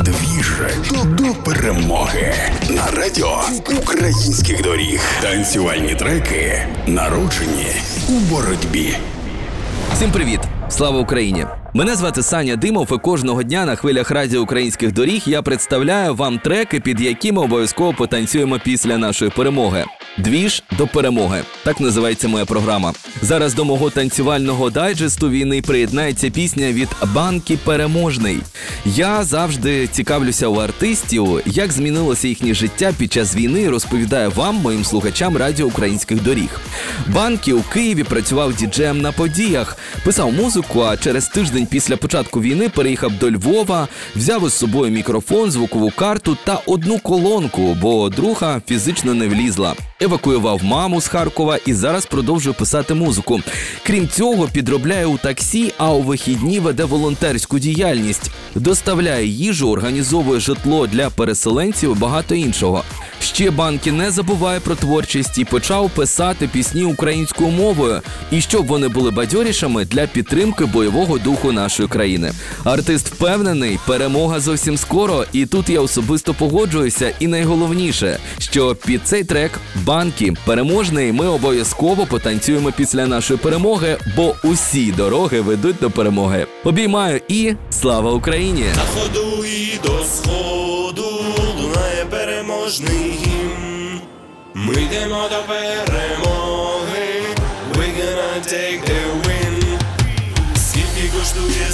Двіж до перемоги на радіо українських доріг. Танцювальні треки народжені у боротьбі. Всім привіт! Слава Україні! Мене звати Саня Димов, і кожного дня на хвилях радіо українських доріг я представляю вам треки, під які ми обов'язково потанцюємо після нашої перемоги. Двіж до перемоги. Так називається моя програма. Зараз до мого танцювального дайджесту війни приєднається пісня від Банки Переможний. Я завжди цікавлюся у артистів, як змінилося їхнє життя під час війни. Розповідаю вам, моїм слухачам радіо українських доріг. Банки у Києві працював діджеєм на подіях, писав музику. А через тиждень після початку війни переїхав до Львова, взяв із собою мікрофон, звукову карту та одну колонку, бо друга фізично не влізла. Евакуював маму з Харкова і зараз продовжує писати музику. Крім цього, підробляє у таксі, а у вихідні веде волонтерську діяльність, доставляє їжу, організовує житло для переселенців і багато іншого. Ще банки не забуває про творчість і почав писати пісні українською мовою, і щоб вони були бадьорішими для підтримки бойового духу нашої країни. Артист впевнений, перемога зовсім скоро, і тут я особисто погоджуюся. І найголовніше, що під цей трек банки переможний. Ми обов'язково потанцюємо після нашої перемоги, бо усі дороги ведуть до перемоги. Обіймаю і слава Україні! заходу і до сходу лунає переможний гімн. Ми йдемо до перемоги. We gonna take the win. Скільки коштує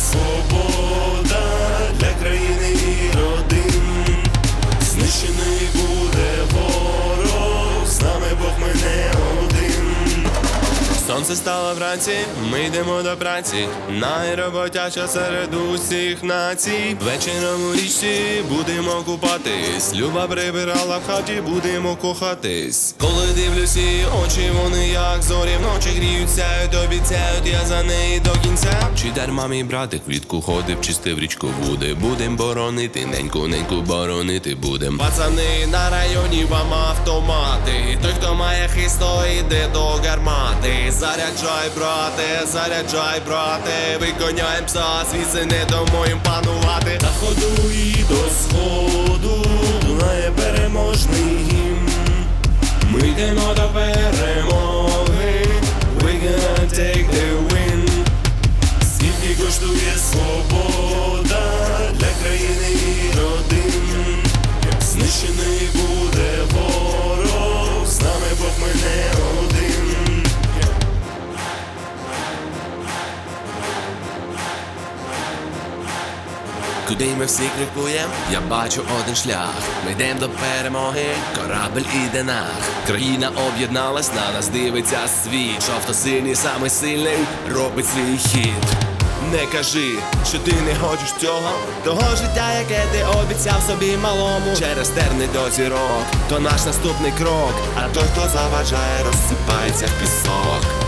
Сонце стало вранці, ми йдемо до праці. Найроботяча серед усіх націй. Вечором у річці будемо купатись. Люба прибирала в хаті, будемо кохатись. Коли дивлюсь її очі, вони як зорі вночі гріються, обіцяють я за неї до кінця. Чи дарма мій братик влітку ходив, чистив річку буде. Будем боронити, неньку, неньку боронити будем. Пацани на районі вам автомати. Той, хто має хист, той йде до гармати. Заряджай, брате, заряджай, брате, виконяєм пса, звідси не дамо їм панувати. На ходу і до сходу лунає переможний гімн. Ми йдемо до Куди ми всі крикуєм? Я бачу один шлях. Ми йдем до перемоги, корабль іде нах. Країна об'єдналась, на нас дивиться світ. Жовто-синій, самий сильний, робить свій хід. Не кажи, що ти не хочеш цього Того життя, яке ти обіцяв собі малому Через терни до зірок, то наш наступний крок А той, хто заважає, розсипається в пісок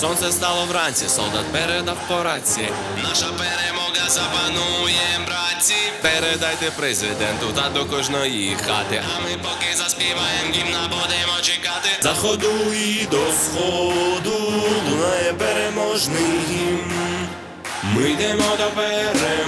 Сонце стало вранці, солдат передав по раці. Наша перемога запанує, братці. Передайте президенту та до кожної хати. А ми поки заспіваємо гімна, будемо чекати. Заходу і до сходу лунає переможний гімн. Ми йдемо до перемоги.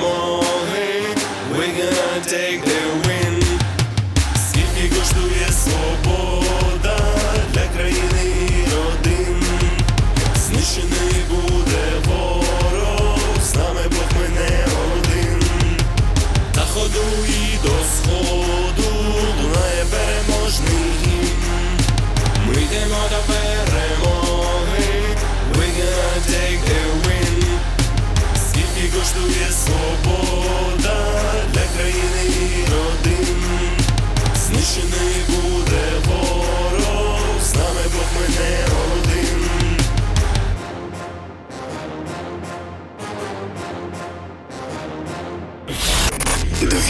На ходу